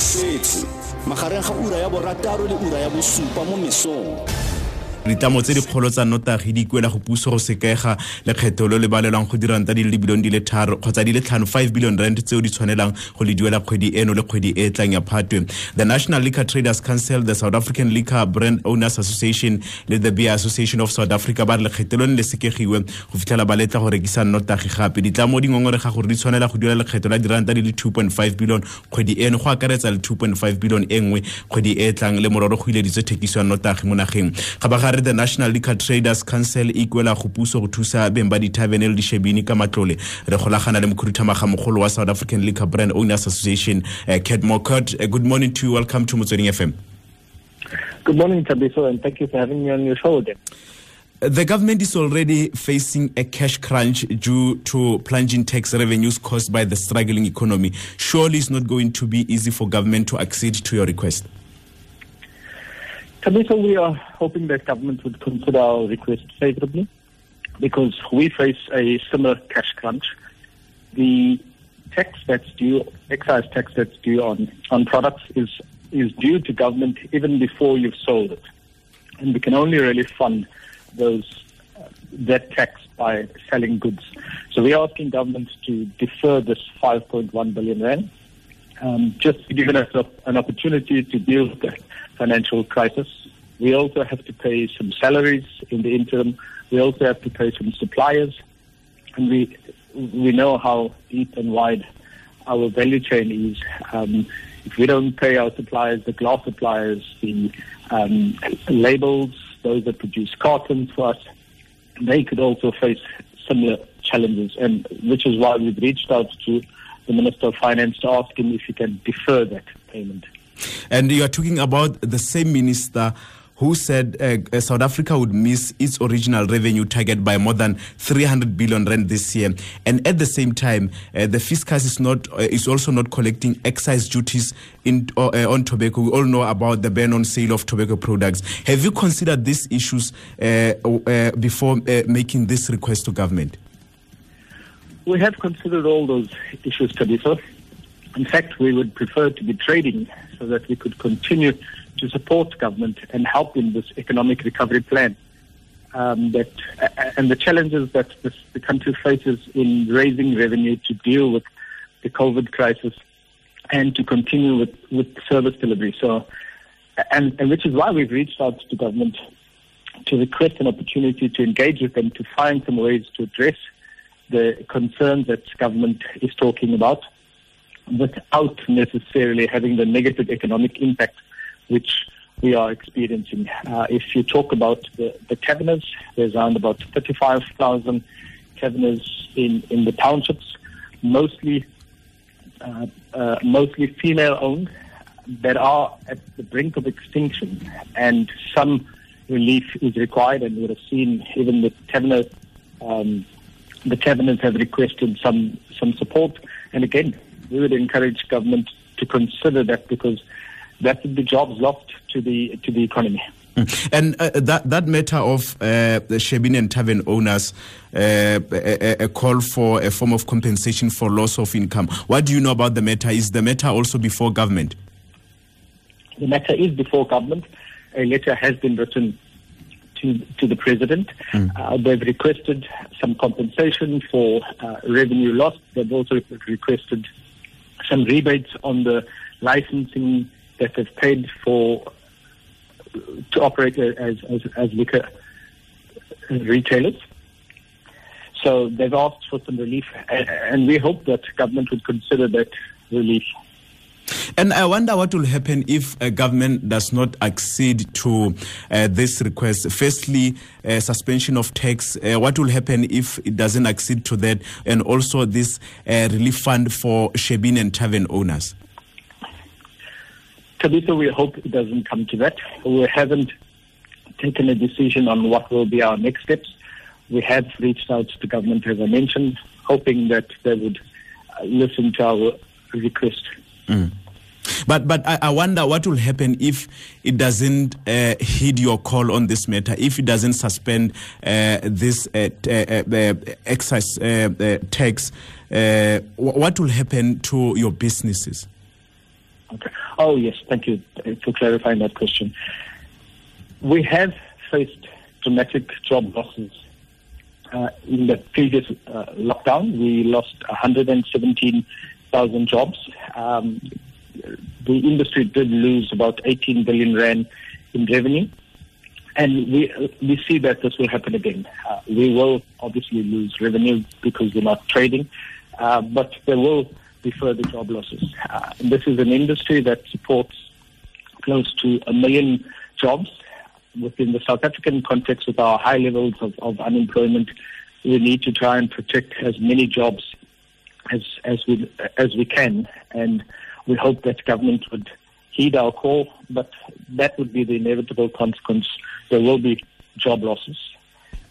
setse magareng ga ura ya borataro le ura ya bosupa mo mesong ditlamo tse dikgolo tsa notagi di ikuela go puso go sekega lekgetho le le balelwang go diranta di le di le tharo kgotsa di le tlhano 5 billion rand tseo di tshwanelang go le duela kgwedi eno le kgwedi e tlang ya phatwe. The national liquor traders council the south african liquor brand owners association le the beer association of south africa ba re lekgetho lone le sekegiwe go fitlhela ba letla go rekisa notagi gape. Ditlamo di gore di tshwanela go duela lekgetho la diranta di le 2.5 billion kgwedi eno go akaretsa le 2.5 billion e nngwe kgwedi e tlang le thekiso ya mo nageng gare the national liquor traders council e ikuela go puso go thusa beng ba dithavene le dishebini ka matlole re golagana le mokhuduthamaga mogolo wa south african liquor brand owners association uh, cat mocot uh, good morning to you welcome to motsweding fm Good morning, Tabiso, and thank you for having me on your show again. The government is already facing a cash crunch due to plunging tax revenues caused by the struggling economy. Surely it's not going to be easy for government to accede to your request. Tabiso, we are hoping that government would consider our request favorably because we face a similar cash crunch. The tax that's due, excise tax that's due on, on products is, is due to government even before you've sold it. And we can only really fund those that tax by selling goods. So we are asking government to defer this 5.1 billion rand, um, just giving us an opportunity to deal with the financial crisis. We also have to pay some salaries in the interim. We also have to pay some suppliers, and we we know how deep and wide our value chain is. Um, if we don't pay our suppliers, the glass suppliers, the um, labels, those that produce cartons for us, they could also face similar challenges, and which is why we've reached out to the Minister of Finance to ask him if he can defer that payment. And you are talking about the same minister who said uh, South Africa would miss its original revenue target by more than 300 billion rand this year. And at the same time, uh, the fiscus is not uh, is also not collecting excise duties in, on tobacco. We all know about the ban on sale of tobacco products. Have you considered these issues before making this request to government? We have considered all those issues, Tabitha. In fact, we would prefer to be trading so that we could continue to support government and help in this economic recovery plan. Um, that and the challenges that this, the country faces in raising revenue to deal with the COVID crisis and to continue with, with service delivery. So, and, and which is why we've reached out to government to request an opportunity to engage with them to find some ways to address the concerns that government is talking about without necessarily having the negative economic impact which we are experiencing. Uh, if you talk about the, the cabinets, there's around about 35,000 cabinets in, in the townships, mostly uh, uh, mostly female owned, that are at the brink of extinction, and some relief is required. And we have seen even the cabinet, um, the cabinets have requested some some support. And again, we would encourage government to consider that because that would be jobs lost to the to the economy. And uh, that that matter of uh, the Shebeen and Tavern owners, uh, a, a, call for a form of compensation for loss of income. What do you know about the matter? Is the matter also before government? The matter is before government. A letter has been written to to the president. Mm. they've requested some compensation for uh, revenue loss. They've also requested some rebates on the licensing that they've paid for to operate as, as, as liquor retailers. So they've asked for some relief, and we hope that government would consider that relief. And I wonder what will happen if a government does not accede to uh, this request. Firstly, uh, suspension of tax. Uh, what will happen if it doesn't accede to that? And also this relief fund for Shebeen and Tavern owners. Tabitha, we hope it doesn't come to that. We haven't taken a decision on what will be our next steps. We have reached out to government, as I mentioned, hoping that they would listen to our request. Mm. But but I, I, wonder what will happen if it doesn't uh, heed your call on this matter. If it doesn't suspend uh, this uh, uh excise uh, uh, tax, what will happen to your businesses? Okay. Oh, yes. Thank you for clarifying that question. We have faced dramatic job losses. Uh, in the previous uh, lockdown, we lost 117,000 jobs. Um, the industry did lose about 18 billion rand in revenue. And we we see that this will happen again. Uh, we will obviously lose revenue because we're not trading, uh, but there will be further job losses. Uh, this is an industry that supports close to a million jobs within the South African context with our high levels of, of unemployment. We need to try and protect as many jobs as as we as we can, and we hope that government would heed our call. But that would be the inevitable consequence. There will be job losses.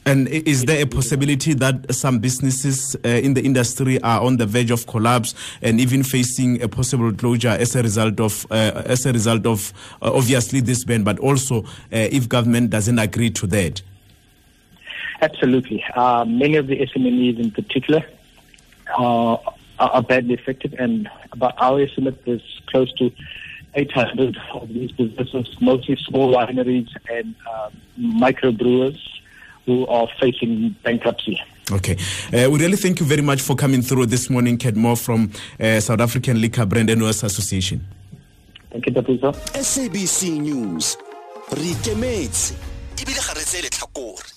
And is there a possibility that some businesses uh, in the industry are on the verge of collapse and even facing a possible closure as a result of uh, as a result of uh, obviously this ban, but also uh, if government doesn't agree to that? Absolutely. Uh, many of the SMEs in particular are, are badly affected, and about our estimate, there's close to 800 of these businesses, mostly small wineries and uh, microbrewers who are facing bankruptcy. Okay. Uh, we really thank you very much for coming through this morning, Kurt Moore from uh, South African Liquor Brand and Owners Association. Thank you, Tapuso. SABC News. Re ikemetse ebile ga re tse letlhakore.